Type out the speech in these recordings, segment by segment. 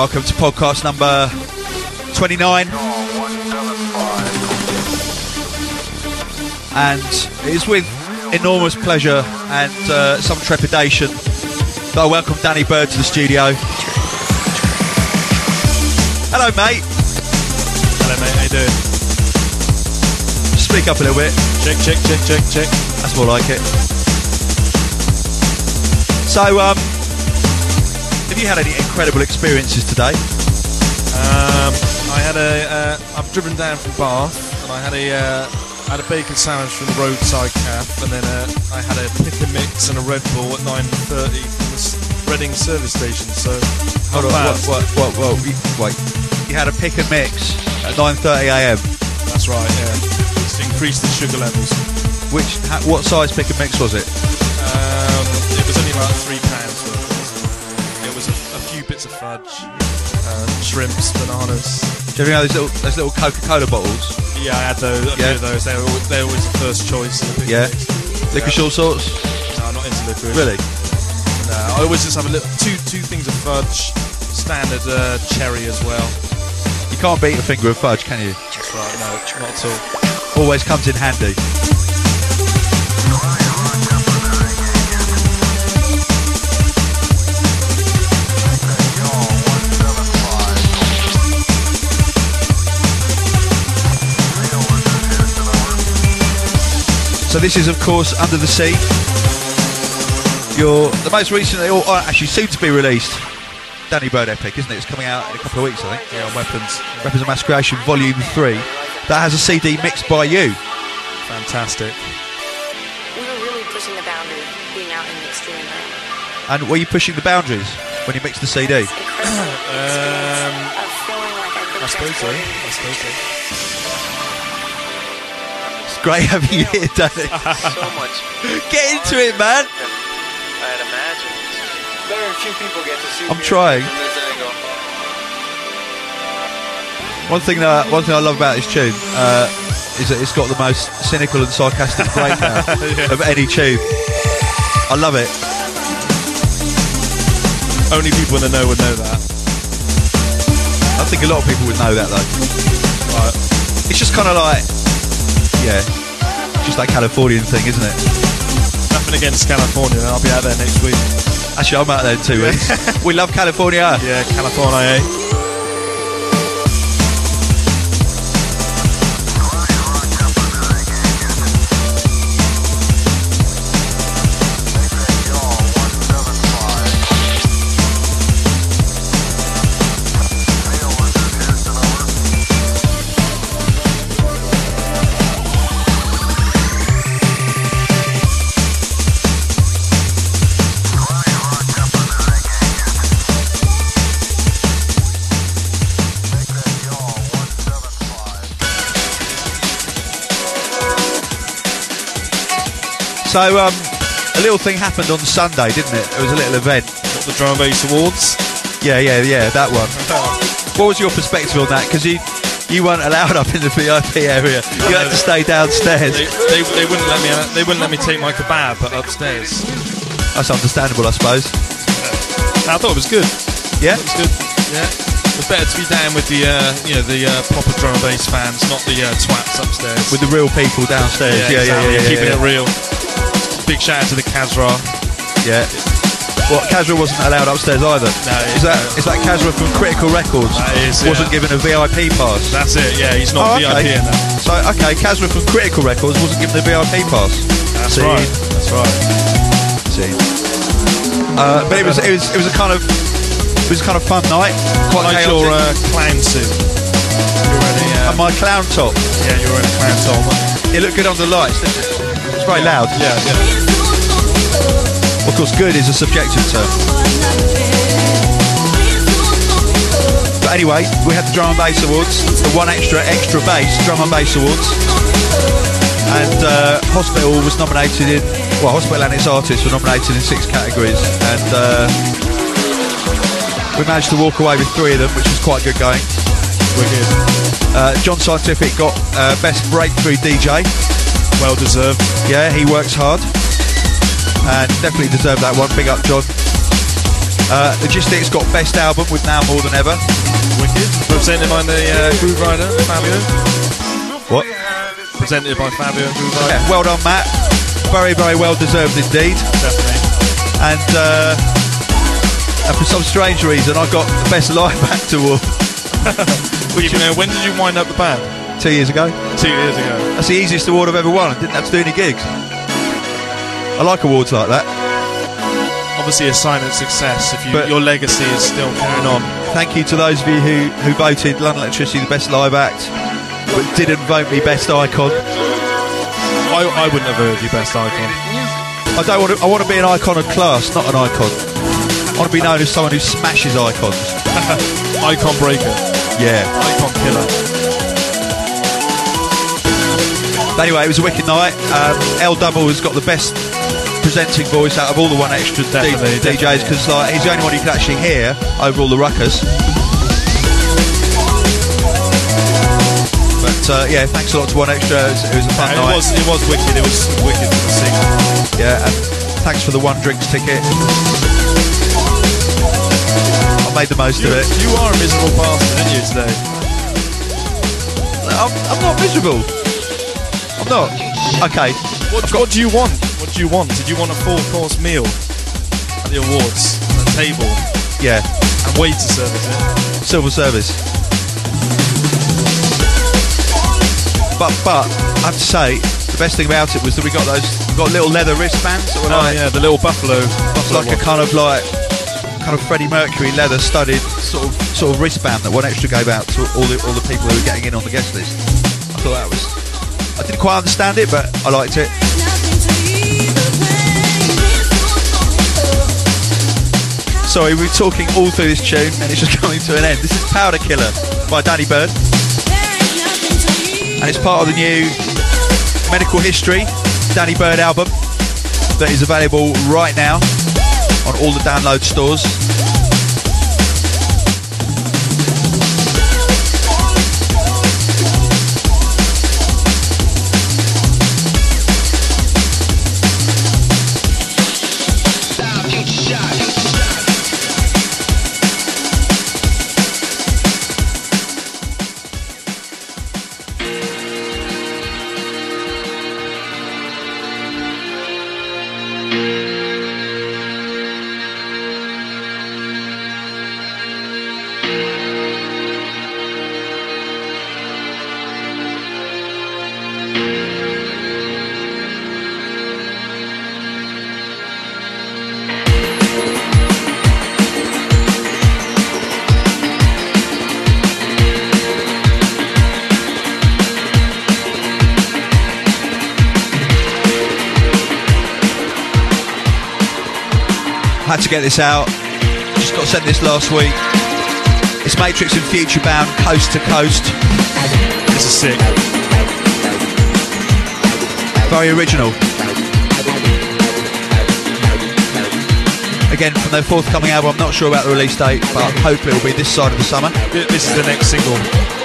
Welcome to podcast number 29. And it is with enormous pleasure and uh, some trepidation that I welcome Danny Byrd to the studio. Hello, mate. Hello, mate. How you doing? Speak up a little bit. Check, check, check, check, check. That's more like it. So, um, you had any incredible experiences today? Um, I had a. Uh, I've driven down from Bath, and I had a. Uh, I had a bacon sandwich from the roadside cafe, and then uh, I had a pick and mix and a Red Bull at 9:30 from the Reading service station. So, Hold on, what, what, what, wait. You had a pick and mix at 9.30am. That's right. Yeah, just increase the sugar levels. Which, what size pick and mix was it? Um, it was only about three pounds bits of fudge, uh, shrimps, bananas. Do you know those little, those little Coca-Cola bottles? Yeah, I had those. A Yeah. few of those. They were, always, they were always the first choice. In the Yeah. mix. Licorice Yeah. all sorts? No, I'm not into liquid. Really? No, I always just have a little two two things of fudge, standard uh, cherry as well. You can't beat a finger of fudge, can you? That's right. No, not at all. Always comes in handy. So this is, of course, Under the Sea. Your the most recently, or or actually soon to be released, Danny Byrd epic, isn't it? It's coming out in a couple of weeks, I think. Yeah, weapons. Weapons of Mass Creation, Volume 3. That has a CD mixed by you. Fantastic. We were really pushing the boundary, being out in the extreme environment. And were you pushing the boundaries when you mixed the CD? Um, experience of feeling like I've been I suppose so. I suppose so. It's great having you here, Danny. so much Get into it, man. I had imagined. Very few people get to see I'm trying. from this angle. One thing that one thing I love about this tune uh, is that it's got the most cynical and sarcastic breakdown of any tune. I love it. Only people in the know would know that. I think a lot of people would know that though. Right. It's just kind of like, yeah, just that Californian thing, isn't it? Nothing against California. I'll be out there next week. Actually, I'm out there in two weeks. we love California. Yeah, California. Eh? So, um, a little thing happened on Sunday, didn't it? It was a little event. What, the drum and bass awards. Yeah, yeah, yeah, that one. What was your perspective on that? Because you you weren't allowed up in the VIP area. You had to stay downstairs. They, they, they wouldn't let me. They wouldn't let me take my kebab upstairs. That's understandable, I suppose. I thought it was good. Yeah. It was good. Yeah. It's better to be down with the uh, you know the uh, proper drum and bass fans, not the uh, twats upstairs. With the real people downstairs. Yeah, yeah, exactly. yeah, yeah. Keeping yeah, it real. Big shout out to the Kasra. yeah. Well, Kasra wasn't allowed upstairs either. No, is that no. is that Kasra from Critical Records? That is, wasn't yeah. given a VIP pass. That's it. Yeah, he's not Oh, VIP in that. So okay, Kasra from Critical Records wasn't given a VIP pass. That's See? right. That's right. See. Uh, but it was it was it was a kind of it was a kind of fun night. Quite I like your uh, clown suit. You're wearing a, and my clown top. yeah, you're wearing a clown top. It looked good on the lights. It's very loud. Yeah, yeah. Of course, good is a subjective term. But anyway, we had the Drum and Bass Awards, the one extra extra bass Drum and Bass Awards. And uh, Hospital was nominated in, well, Hospital and its artists were nominated in six categories. And uh, we managed to walk away with three of them, which was quite good going. Wicked. Uh, John Scientific got uh, Best Breakthrough DJ. Well deserved. Yeah, he works hard. And definitely deserved that one. Big up, John. Uh, Logistics got Best Album with Now More Than Ever. Wicked. Presented by the uh, Grooverider, Fabio. What? Presented by Fabio and Grooverider. Yeah, well done, Matt. Very, very well deserved indeed. Definitely. And, uh, and for some strange reason, I got the Best Live Act award Even, uh, when did you wind up the band? two years ago. Two years ago. That's the easiest award I've ever won. I didn't have to do any gigs. I like awards like that. Obviously a sign of success if you, But- your legacy is still carrying on. Thank you to those of you who, who voted London Electricity the best live act, but didn't vote me best icon. I, I wouldn't have heard you best icon. I don't want to. I want to be an icon of class, not an icon. I want to be known as someone who smashes icons. Icon breaker. Yeah. Icon killer. But anyway, it was a wicked night. Um, L Double has got the best presenting voice out of all the one extra D- DJs because like he's the only one you can actually hear over all the ruckus. But uh, yeah, thanks a lot to one extra. It was, it was a fun it night. was it was wicked. It was wicked to. Yeah, and thanks for the one drinks ticket. I made the most You, of it. you are a miserable bastard, aren't you, today? I'm, I'm not miserable. I'm not. Okay. What, what do you want? What do you want? Did you want a full course meal at the awards? A table Yeah. and waiter service? Yeah? Silver service. But but I have to say the best thing about it was that we got those we got little leather wristbands that were Oh like yeah, the little buffalo. it's buffalo like a kind of like kind of Freddie Mercury leather studded sort of sort of wristband that one extra gave out to all the all the people who were getting in on the guest list. I thought that was I didn't quite understand it, but I liked it. Sorry, we're talking all through this tune and it's just coming to an end. This is Powder Killer by Danny Byrd, and it's part of the new Medical History Danny Byrd album that is available right now on all the download stores. Get this out. Just got sent this last week. It's Matrix and Futurebound, Coast to Coast. This is sick. Very original. Again, from their forthcoming album, I'm not sure about the release date, but hopefully it'll be this side of the summer. This is the next single.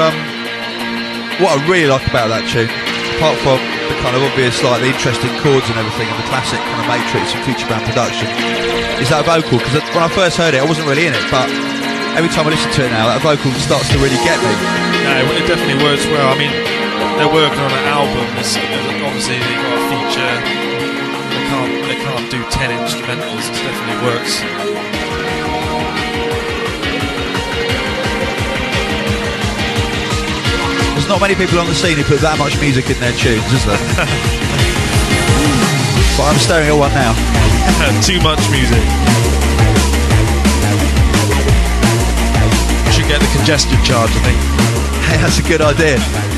Um, what I really like about that tune, apart from the kind of obvious, like interesting chords and everything, and the classic kind of Matrix and Futurebound production, is that vocal. Because when I first heard it, I wasn't really in it, but every time I listen to it now, that vocal starts to really get me. No, it definitely works well. I mean, they're working on an album. Obviously, they've got a feature. They can't, they can't do 10 instrumentals. It definitely works. Not many people on the scene who put that much music in their tunes, is there? but I'm staring at one now. Too much music. Should get the congestion charge, I think. Hey, that's a good idea.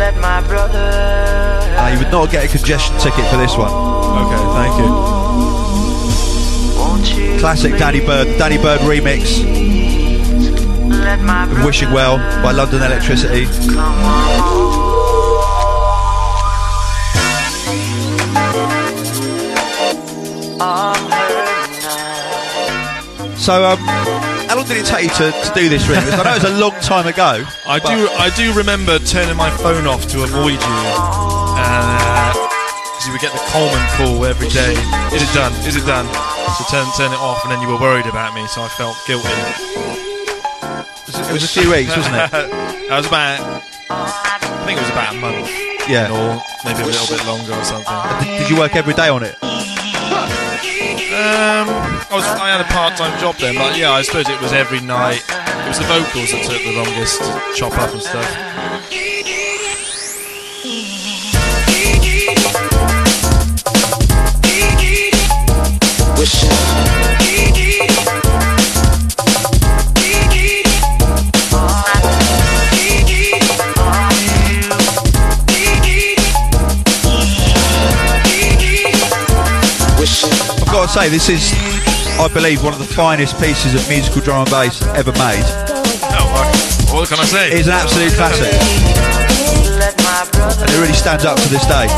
Let my brother Uh, you would not get a congestion ticket for this one. Okay, thank you. You Classic Danny Byrd, Danny Byrd remix let my of Wishing Well by London Electricity. come on I'm hurt now. So, um, how long did it take you to, to do this remix? I know it was a long time ago. I do. I do remember turning my phone off to avoid you, because you would get the Colman call every day. Is it done? Is it done? So turn turn it off, and then you were worried about me, so I felt guilty. It was a few weeks, wasn't it? That was about. I think it was about a month, Yeah. or maybe a little bit longer or something. Did, did you work every day on it? Um, I was. I had a part-time job then, but yeah, I suppose it was every night. It was the vocals that took the longest to chop up and stuff. I've got to say, this is, I believe, one of the finest pieces of musical drum and bass ever made. Oh, what can I say? It is an absolute classic, Let my brother and it really stands up to this day.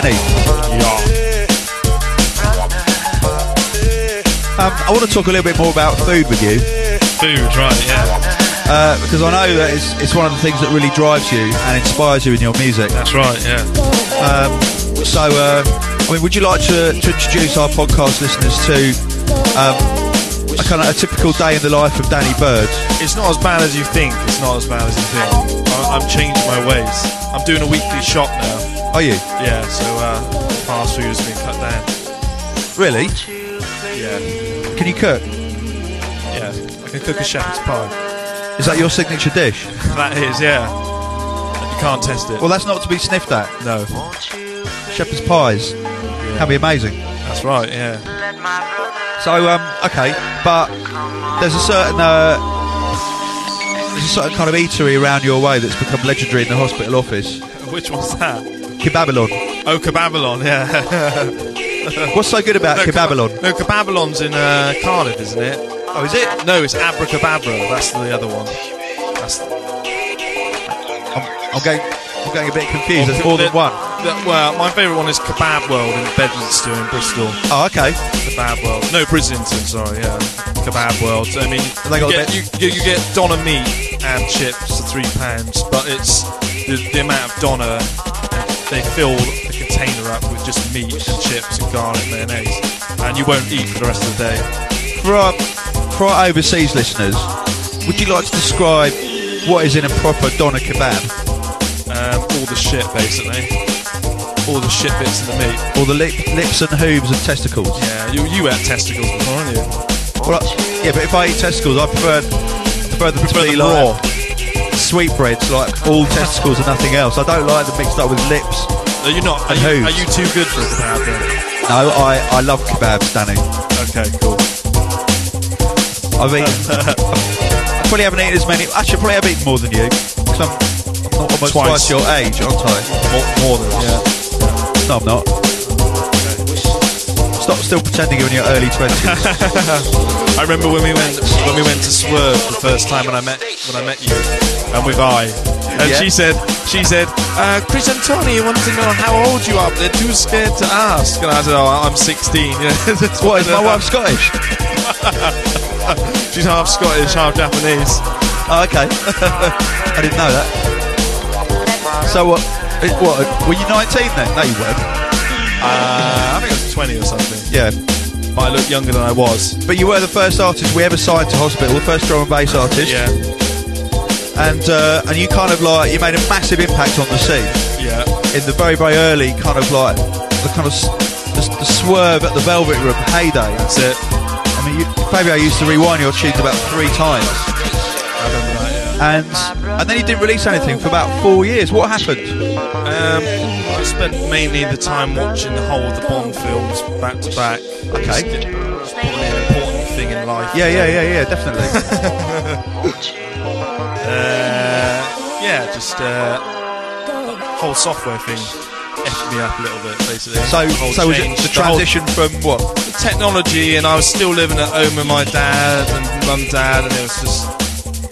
So, Danny, um, I want to talk a little bit more about food with you. Food, right? Yeah, Uh, because I know that it's, it's one of the things that really drives you and inspires you in your music. that's right. Yeah. So, uh, I mean, would you like to, to introduce our podcast listeners to um, a kind of a typical day in the life of Danny Byrd? It's not as bad as you think. It's not as bad as you think. I, I'm changing my ways. I'm doing a weekly shop now. Are you Yeah, so uh, fast food has been cut down. really? Yeah, Can you cook? yeah. I can cook a shepherd's pie. Is that your signature dish? That is, yeah. You can't test it. Well, that's not to be sniffed at. no, Shepherd's pies can be amazing. that's right. Yeah. let my brother So, um, okay, but there's a certain uh, there's a certain kind of eatery around your way that's become legendary in the hospital office. Which one's that? Kebabylon. Oh, Kebabylon. Yeah. What's so good about no, Kebabylon? No, Kebabylon's in uh, Cardiff, isn't it? Oh, is it? No, it's Abracababra. That's the other one. That's I'm, I'm going. I'm getting a bit confused. There's more than one. The- well, my favourite one is Kebab World in Bedminster in Bristol. Oh, okay. Kebab World. No, Brislington, sorry, yeah. Kebab World. I mean, they you, got get, you, you, you get doner meat and chips for three pounds, but it's the, the amount of doner, they fill the container up with just meat and chips and garlic mayonnaise, and you won't eat for the rest of the day. For our, for our overseas listeners, would you like to describe what is in a proper doner kebab? Um, all the shit basically, all the shit bits of the meat. Or the lip, lips and hooves and testicles. Yeah, you you ate testicles before, haven't you? Well, I- yeah, but if I eat testicles, I prefer prefer them to Prefer be like raw. Sweetbreads, like all testicles and nothing else. I don't like them mixed up with lips. Are you not? Are And you, hooves. are you too good for a kebab then? No, I, I love kebabs, Danny. Okay, cool. I've eaten. I probably haven't eaten as many. Actually, I probably have eaten more than you. 'cause I'm, I'm not almost Twice. twice. your age, aren't I? More, more than yeah. No, I'm not. Stop still pretending you're in your early 20s. I remember when we went when we went to Swerve the first time when I met when I met you, and with I, and Yeah. she said she said uh, Chris Antoni wants to know how old you are. but They're too scared to ask, and I said, Oh, I'm 16. Yeah, that's what, is my wife Scottish? She's half Scottish, half Japanese. Oh, okay. I didn't know that. So what? it- What? Were you 19 then? No, you weren't. Uh, I think I was 20 or something, Yeah. but I look younger than I was. But you were the first artist we ever signed to hospital, the first drum and bass artist. Yeah, And uh, and you kind of like you made a massive impact on the scene yeah. in the very very early kind of like the kind of the, the swerve at the Velvet Room heyday. That's it. I mean, you, Fabio used to rewind your tunes about three times, I remember that. Yeah. and and then you didn't release anything for about four years. What happened? Um, I spent mainly the time watching the whole of the Bond films back to back. Okay. Just, get- just probably an important thing in life. Yeah, yeah, yeah, yeah, definitely. Uh, yeah, just uh, whole software thing effed me up a little bit, basically. So, The whole so was it the transition from what? technology, and I was still living at home with my dad and mum, dad, and it was just,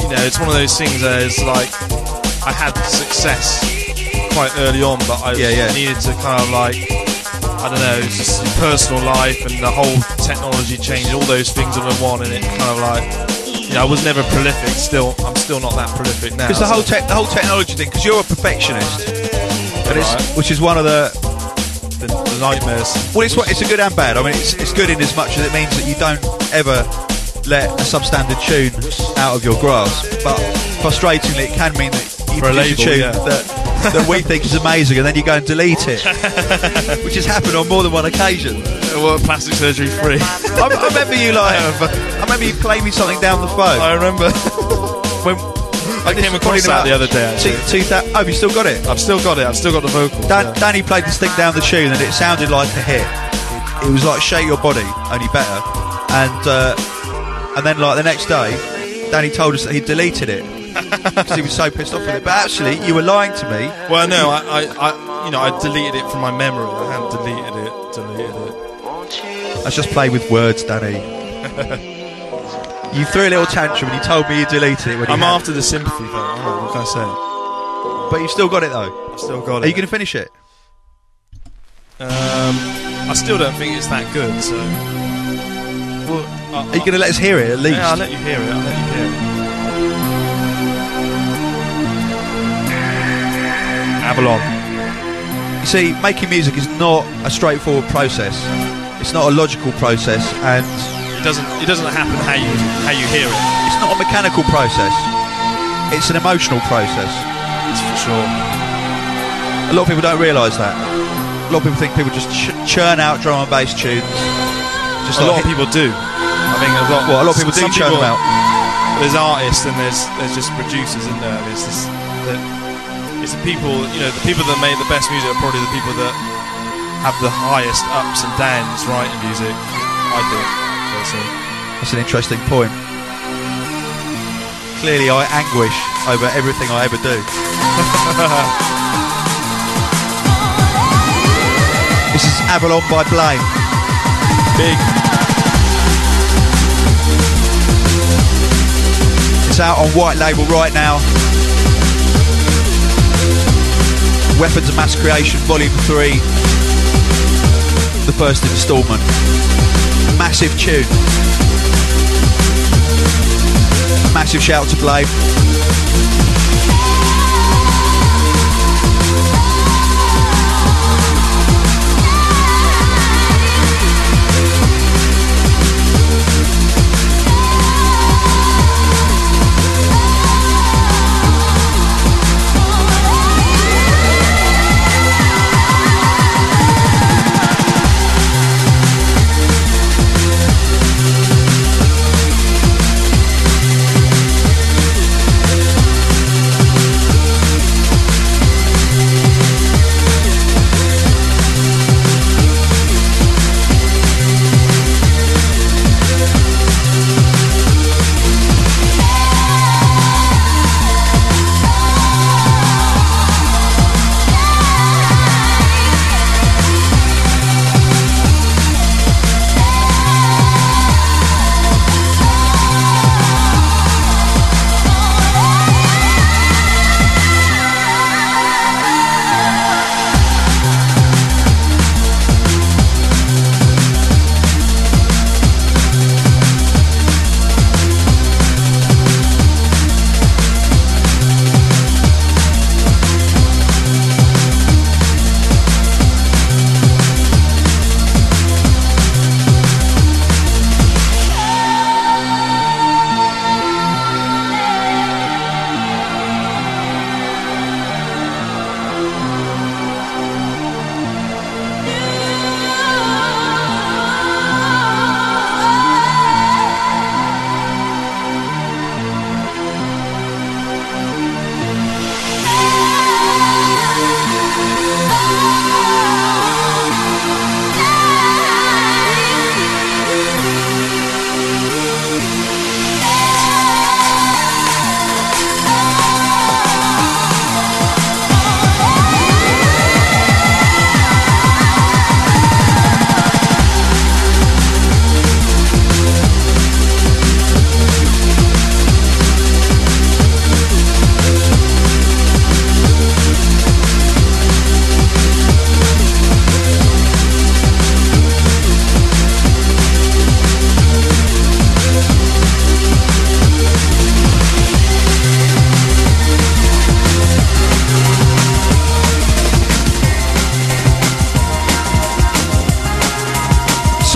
you know, it's one of those things It's like I had success quite early on, but I Yeah, yeah. needed to kind of like. I don't know, it's just personal life and the whole technology change, all those things in one, and it kind of like, know, I was never prolific. Still, I'm still not that prolific now. Because the whole so- te- the whole technology thing. Because you're a perfectionist, Right. which is one of the the, the nightmares. Well, it's what- it's a good and bad. I mean, it's it's good in as much as it means that you don't ever let a substandard tune out of your grasp. But frustratingly, it can mean that you For a produce a label, tune yeah. that that we think is amazing, and then you go and delete it, which has happened on more than one occasion. Well, plastic surgery free. I, I remember you like, I remember you playing me something down the phone. I remember when I came across that the other day. Two, two thou- oh, have you still got it? I've still got it. I've still got the vocals. Dan, yeah. Danny played this thing down the tune and it sounded like a hit. It was like Shake Your Body, only better. And uh, and then like the next day, Danny told us that he deleted it because he was so pissed off with it. But actually, you were lying to me. Well, no, I, I, I, you know, I deleted it from my memory. I hadn't deleted it. Deleted it. Let's just play with words, Danny. you threw a little tantrum and you told me you deleted it when I'm had- after the sympathy. I don't what can I say? But you've still got it though. I've still got it. Are you going to finish it? um, I still don't think it's that good. So, well, I, Are you going to let us hear it at least? Yeah, I'll let you hear it. I'll let you hear it. Avalon. You see, making music is not a straightforward process. It's not a logical process, and It doesn't. It doesn't happen how you how you hear it. it's not a mechanical process. It's an emotional process. That's for sure. A lot of people don't realise that. A lot of people think people just ch- churn out drum and bass tunes. Just a like lot of people do. I think a lot. Well, a lot of people do churn them out. There's artists and there's there's just producers in there. There's this. The, it's the people. You know, the people that make the best music are probably the people that have the highest ups and downs writing music. I think. personally. That's an interesting point. Clearly, I anguish over everything I ever do. this is Avalon by Blame. Big. It's out on white label right now. Weapons of Mass Creation Volume 3. The first instalment. A massive tune. A massive shout to Blame.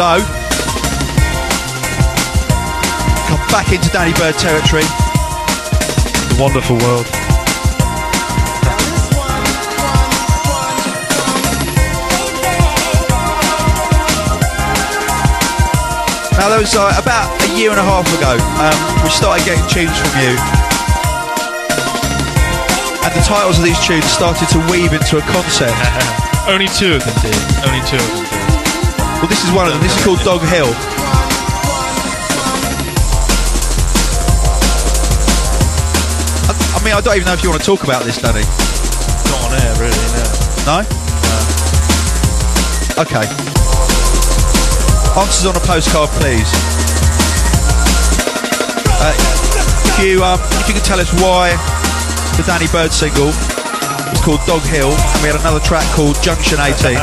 So, come back into Danny Byrd territory. The wonderful world. Now, that was uh, about a year and a half ago. Um, we started getting tunes from you. And the titles of these tunes started to weave into a concept. Only two of them did. Only two of them did. Well, this is one of them. This is called Dog Hill. I, I mean, I don't even know if you want to talk about this, Danny. Not on air, really. No. No? Okay. Answers on a postcard, please. Uh, if you um, if you could tell us why the Danny Byrd single was called Dog Hill, and we had another track called Junction 18.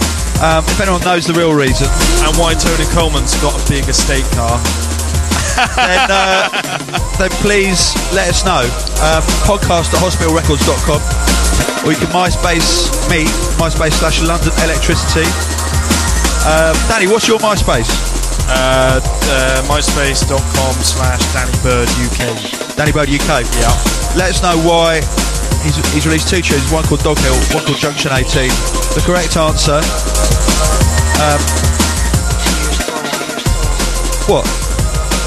um, if anyone knows the real reason, And why Tony Colman's got a big estate car? then, uh, then please let us know. Um, podcast at hospitalrecords.com or you can MySpace me, MySpace slash London Electricity. Um, Danny, what's your MySpace? Uh, uh, MySpace.com slash Danny Byrd UK. Danny Byrd UK. Yeah. Let us know why he's, he's released two tunes, one called Dog Hill, one called Junction 18. The correct answer. Um, what?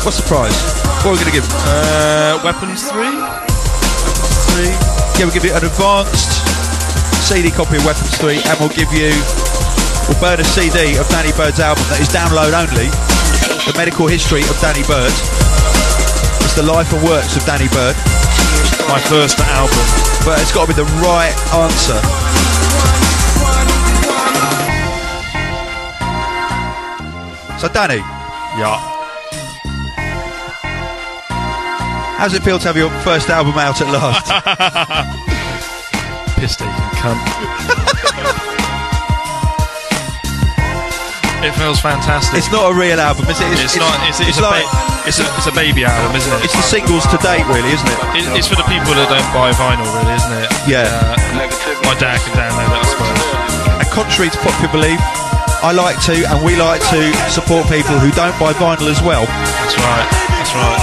What's the prize? What are we going to give? Uh, Weapons 3? Weapons 3? Yeah, we'll give you an advanced CD copy of Weapons 3 and we'll give you, we'll burn a CD of Danny Byrd's album that is download only. The medical history of Danny Byrd. It's the life and works of Danny Byrd. My first album. But it's got to be the right answer. So, Danny, Yeah. how's it feel to have your first album out at last? Piss taking cunt. It feels fantastic. it's not a real album, is it? It's, not. It's, it's, a like, ba- it's a it's a baby album, isn't it? it's the singles to date, really, isn't it? It- it's for the people that don't buy vinyl, really, isn't it? Yeah. Uh, my dad can download it, I suppose. And contrary to popular belief, I like to, and we like to, support people who don't buy vinyl as well. That's right. That's right.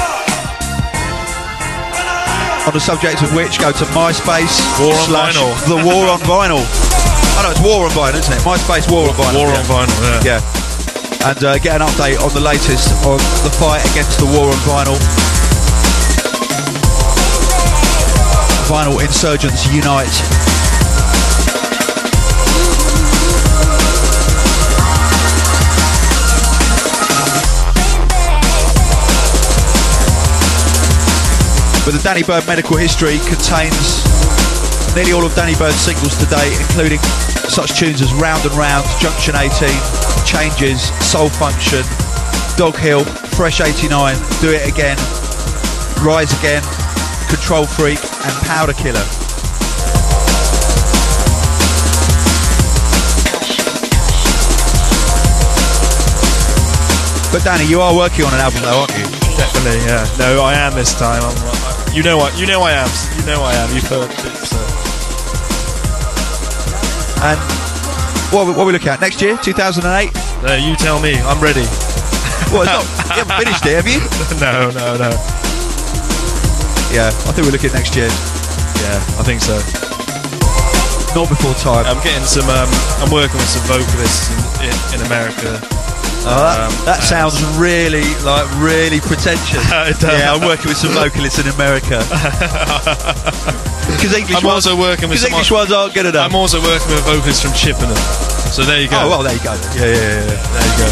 On the subject of which, go to MySpace War on slash Vinyl. the War on Vinyl. Oh no, it's War on Vinyl, isn't it? MySpace War on Vinyl. War yeah. on vinyl. Yeah. Yeah. And uh, get an update on the latest on the fight against the war on vinyl. Vinyl insurgents unite. But the Danny Byrd medical history contains nearly all of Danny Byrd's singles today, including such tunes as Round and Round, Junction 18, Changes, Soul Function, Dog Hill, Fresh 89, Do It Again, Rise Again, Control Freak, and Powder Killer. But Danny, you are working on an album though, aren't you? Definitely. Yeah. No, I am this time. I'm, you know what? You know I am. You know I am. You've heard it. So. And what are, we, what are we looking at? Next year, 2008? No, you tell me. I'm ready. Well, it's not, you haven't finished it, have you? no, no, no. Yeah, I think we're looking at next year. Yeah, I think so. Not before time. I'm getting some. Um, I'm working with some vocalists in, in, in America. Oh, that, um, that sounds really, like, really pretentious. Yeah, I'm working with some vocalists in America. Because English, I'm ones, also working with. English ones aren't good enough. I'm also working with a vocalist from Chippenham. So there you go. oh, well, there you go. Yeah, yeah, yeah. yeah. there you go.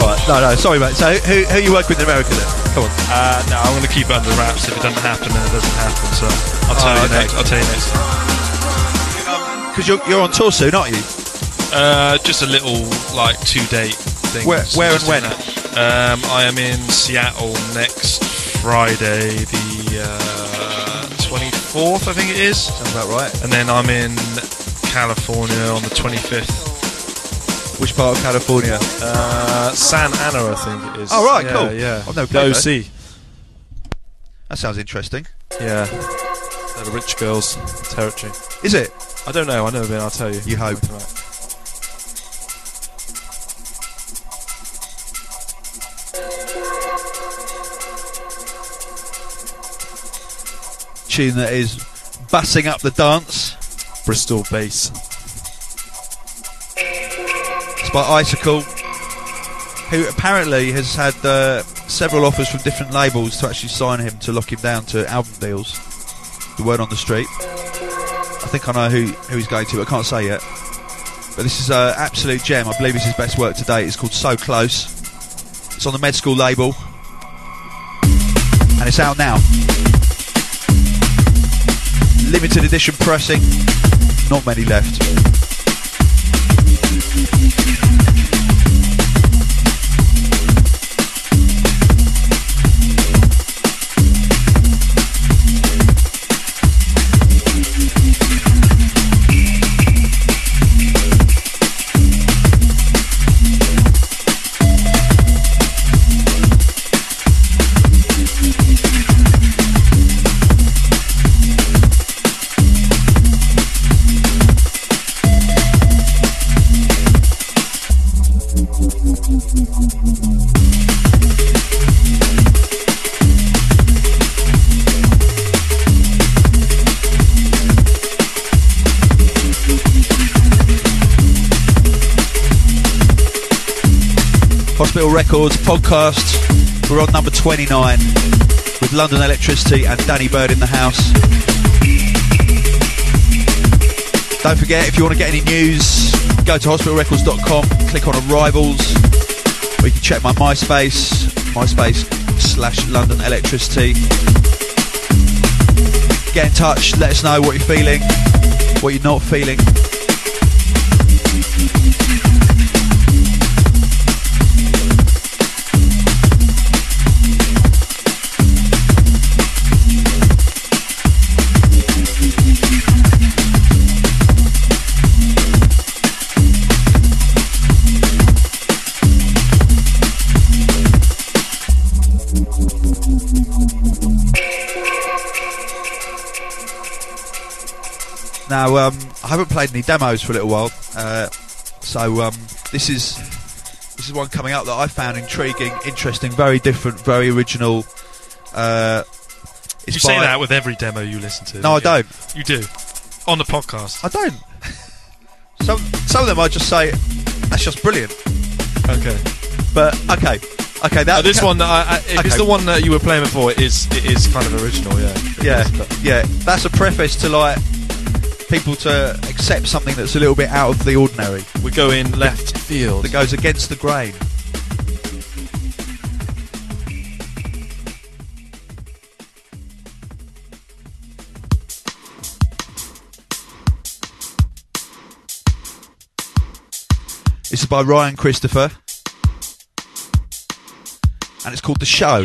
All right. No, no, sorry, mate. So, who, who you work with in America then? Come on. Uh, no, I'm going to keep it under wraps. If it doesn't happen, then it doesn't happen. So I'll tell Oh, you okay. next. I'll tell you next. Because you're, you're on tour soon, aren't you? Uh, just a little like two date thing. Where- where and when? Um, I am in Seattle next Friday, the uh, 24th, I think it is, Sounds about right. and then I'm in California on the 25th. Which part of California? Uh, San Ana, I think it is. Oh, right, yeah, cool. Yeah, I've played there. OC. That sounds interesting. Yeah, They're the rich girls territory. Is it? I don't know. I've never been. I'll tell you. You hope. Tune that is bussing up the dance. Bristol bass. It's by Icicle, who apparently has had uh, several offers from different labels to actually sign him to lock him down to album deals. The word on the street. I think I know who, who he's going to, but I can't say yet. But this is an absolute gem. I believe it's his best work to date. It's called So Close. It's on the Med School label. And it's out now. Limited edition pressing. Not many left. Hospital Records podcast. We're on number 29 with London Electricity and Danny Byrd in the house. Don't forget, if you want to get any news, go to hospitalrecords.com, click on Arrivals, or you can check my MySpace, MySpace slash London Electricity. Get in touch, let us know what you're feeling, what you're not feeling. Now, um, I haven't played any demos for a little while, uh, so um, this is this is one coming out that I found intriguing, interesting, very different, very original. Uh, it's You say that with every demo you listen to. No, I don't don't. you? Do. On the podcast. I don't. some some of them I just say that's just brilliant. Okay. But okay, okay. That Uh, this one, I, I, if it's Okay. the one that you were playing before, it is it is kind of original, yeah. It yeah, is, yeah. That's a preface to like people to accept something that's a little bit out of the ordinary, We go in left field. that goes against the grain. This is by Ryan Christopher, and it's called The Show.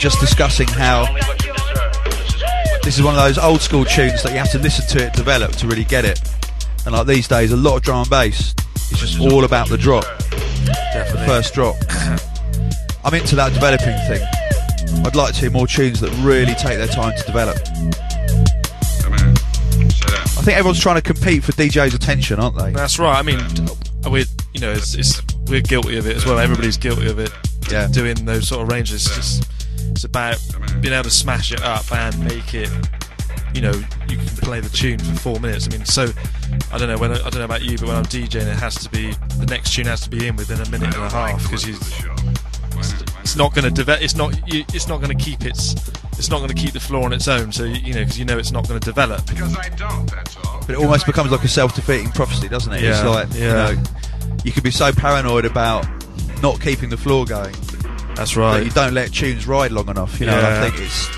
Just discussing how Only what you deserve. This is what this is one of those old school tunes that you have to listen to it develop to really get it. And like these days, a lot of drum and bass is just all about the drop, Definitely. first drop. I'm into that developing thing. I'd like to hear more tunes that really take their time to develop. Come on. Sit down. I think everyone's trying to compete for DJ's attention, aren't they? That's right. I mean, we you know, it's, it's we're guilty of it as well. Everybody's guilty of it. Yeah. Doing those sort of ranges, just it's about being able to smash it up and make it. You know, you can play the tune for four minutes. I mean, so I don't know when I, I don't know about you, but when I'm DJing, it has to be the next tune has to be in within a minute and a half because you. It's not going to develop. It's not. You, it's not going to keep its. It's not going to keep the floor on its own. So you know, because you know it's not going to develop. Because I don't, that's all. But it almost becomes like a self-defeating prophecy, doesn't it? It's Yeah, like you yeah. know, you could be so paranoid about not keeping the floor going That's that right. you don't let tunes ride long enough. You know, and I think it's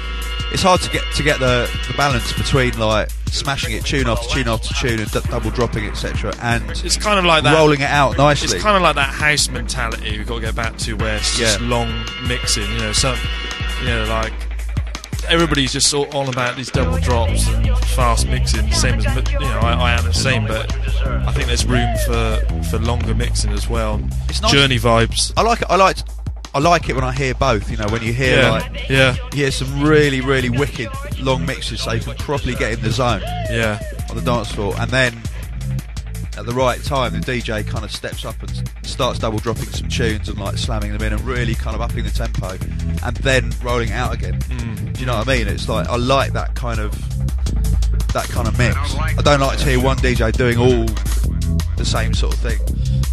it's hard to get to get the, the balance between like smashing it tune after tune after tune and d- double dropping etc. and It's kind of like that. rolling it out nicely. It's kind of like that house mentality we've got to get back to where it's just Yeah. long mixing, you know, some, you know, like everybody's just all, all about these double drops and fast mixing, same as, you know, I, I am the same, but I think there's room for, for longer mixing as well. It's nice- Journey vibes. I like it. I like I like it when I hear both. You know, when you hear Yeah, like yeah, you hear some really really wicked long mixes, so you can properly get in the zone yeah, on the dance floor, and then at the right time, the DJ kind of steps up and starts double dropping some tunes and like slamming them in and really kind of upping the tempo, and then rolling out again. Mm. Do you know what I mean? It's like I like that kind of that kind of mix. I don't like to hear one DJ doing all the same sort of thing.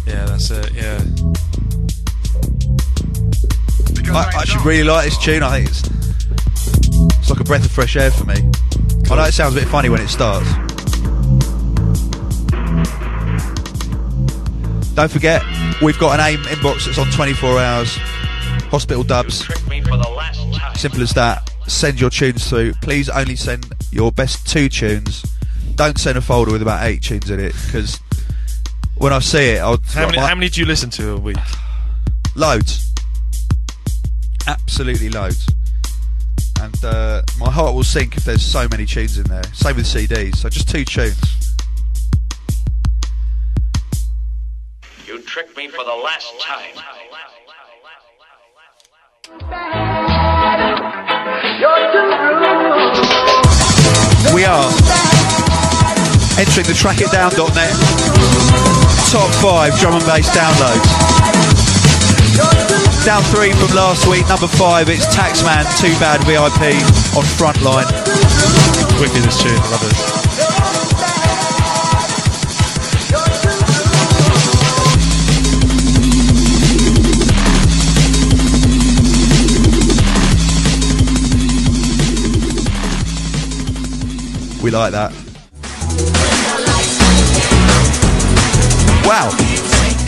yeah, that's it, yeah. Because I, I actually really like this tune. I think it's it's like a breath of fresh air for me. I know it sounds a bit funny when it starts. Don't forget, we've got an AIM inbox that's on 24 hours. Hospital dubs, tricked me for the last time. simple as that. Send your tunes through. Please only send your best two tunes. Don't send a folder with about eight tunes in it because when I see it, I'll How many, my- how many do you listen to a week? Loads. Absolutely loads. And uh, my heart will sink if there's so many tunes in there. Same with CDs. So just two tunes. You tricked me for the last time. We are entering the trackitdown.net top five drum and bass downloads. Down three from last week. Number five, it's Taxman, Too Bad VIP on Frontline. Wicked this tune, I love it. We like that. Wow.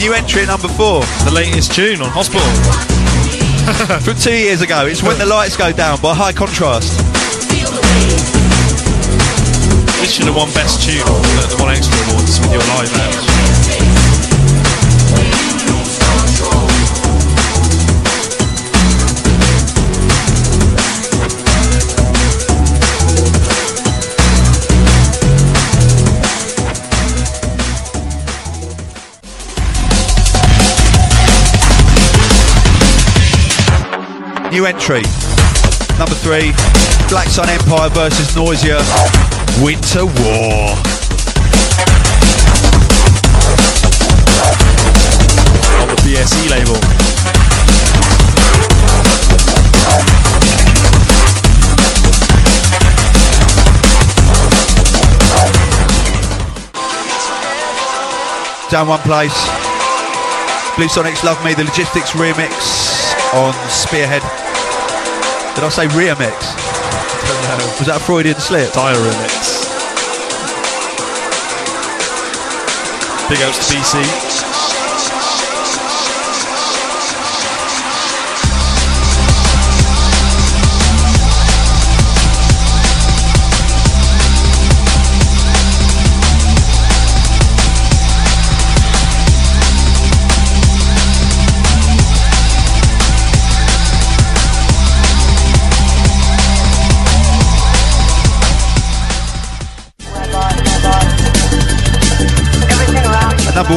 New entry at number four The latest tune on Hospital. from two years ago. It's When the Lights Go Down by High Contrast. This should have won Best Tune at the 1Xtra Awards with your live act. New entry. Number three, Black Sun Empire versus Nausea. Winter War. on the BSE label. Down one place. Blue Sonics Love Me, the Logistics remix on Spearhead. Did I say remix? Was that a Freudian slip? Dire remix. Big ups to BC.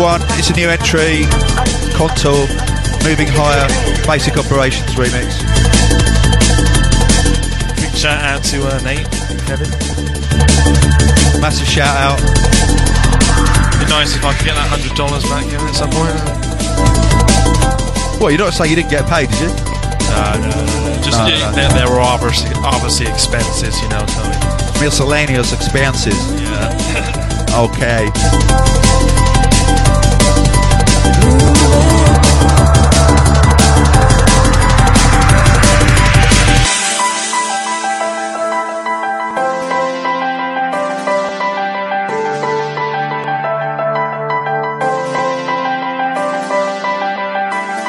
One. It's a new entry. Contour, moving higher. Basic operations remix. Big shout out to uh, Nate Kevin. Massive shout out. Be nice if I could get that hundred dollars back Kevin, at some point. Well, you're not saying you didn't get paid, did you? No, no, no, no. Just No, yeah, no. There, there were obviously, obviously expenses, you know, Tony. Miscellaneous expenses. Yeah. Okay.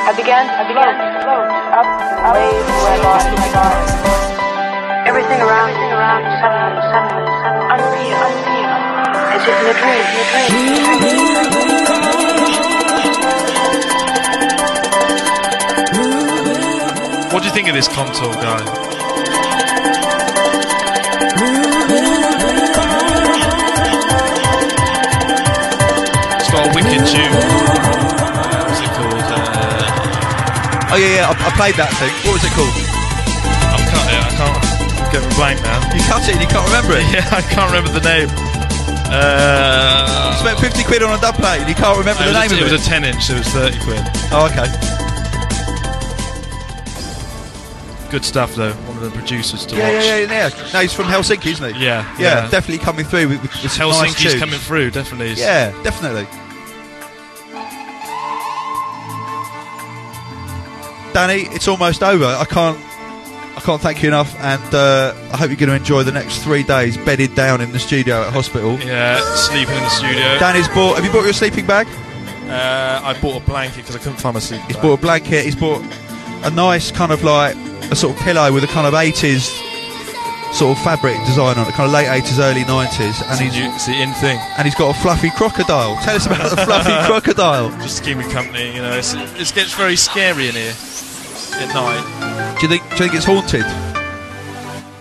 I began to float, float up waves where lost. Everything around, everything around, suddenly, suddenly, suddenly, unreal, unreal, as if in a dream, in a dream. What do you think of this contour guy? It's got a wicked tune. What's it called? Uh, Oh yeah, yeah. I, I played that thing. What was it called? Cut it. I can't I'm going blank now. You cut it and you can't remember it. Yeah, I can't remember the name. Uh, You spent 50 quid on a dub plate and you can't remember the name a, of it it. was a 10 inch, so it was 30 quid. oh, okay. Good stuff, though. One of the producers to Yeah, watch. yeah, yeah, yeah. No, he's from Helsinki, isn't he? Yeah, Yeah, yeah. definitely coming through with, with, with some nice coming through, definitely. Yeah, definitely. Danny, it's almost over. I can't, I can't thank you enough, and uh, I hope you're going to enjoy the next three days bedded down in the studio at hospital. Yeah, sleeping in the studio. Danny's bought. Have you bought your sleeping bag? Uh, I bought a blanket because I couldn't find my sleeping He's bag. bought a blanket. He's bought a nice kind of like a sort of pillow with a kind of 80s sort of fabric design on it, kind of late 80s, early 90s, and he's It's the in thing. and he's got a fluffy crocodile. Tell us about the fluffy crocodile. Just to keep me company, you know. It's, it gets very scary in here at night. Do you think? Do you think it's haunted?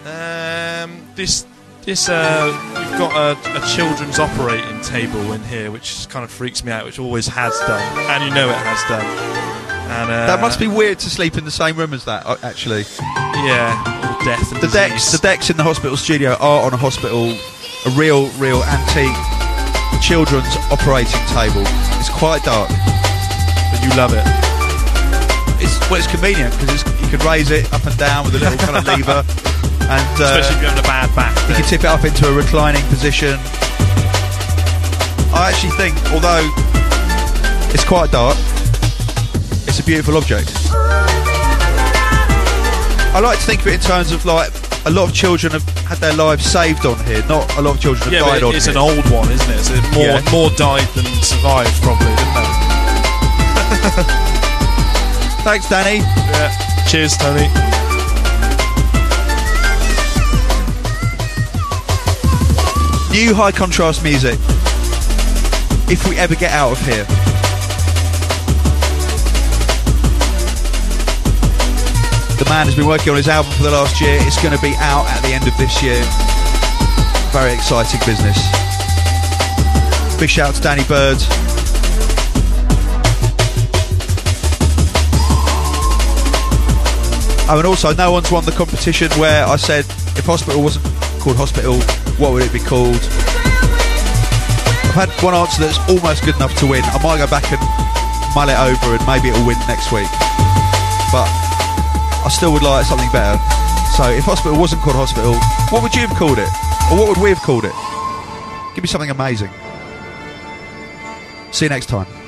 Um, this, this, uh, we've got a, a children's operating table in here, which kind of freaks me out, which always has done, and you know it has done. And uh, That must be weird to sleep in the same room as that. uh, Actually, yeah, death and the decks, the decks in the hospital studio are on a hospital, a real, real antique children's operating table. It's quite dark. but you love it. It's well, it's convenient because you can raise it up and down with a little kind of lever, and uh, Especially if you're having a bad back. you can tip it up into a reclining position. I actually think, although it's quite dark, beautiful object. I like to think of it in terms of like a lot of children have had their lives saved on here. Not a lot of children have Yeah, died on it's here. It's an old one, isn't it? So more Yeah. more died than survived, probably, didn't they? Thanks, Danny. Yeah. Cheers, Tony. New high contrast music. If we ever get out of here. The man has been working on his album for the last year. It's going to be out at the end of this year. Very exciting business. Big shout out to Danny Byrd. Oh, and also, no one's won the competition where I said if Hospital wasn't called Hospital, what would it be called? I've had one answer that's almost good enough to win. I might go back and mull it over and maybe it'll win next week. But I still would like something better. So if Hospital wasn't called Hospital, what would you have called it? Or what would we have called it? Give me something amazing. See you next time.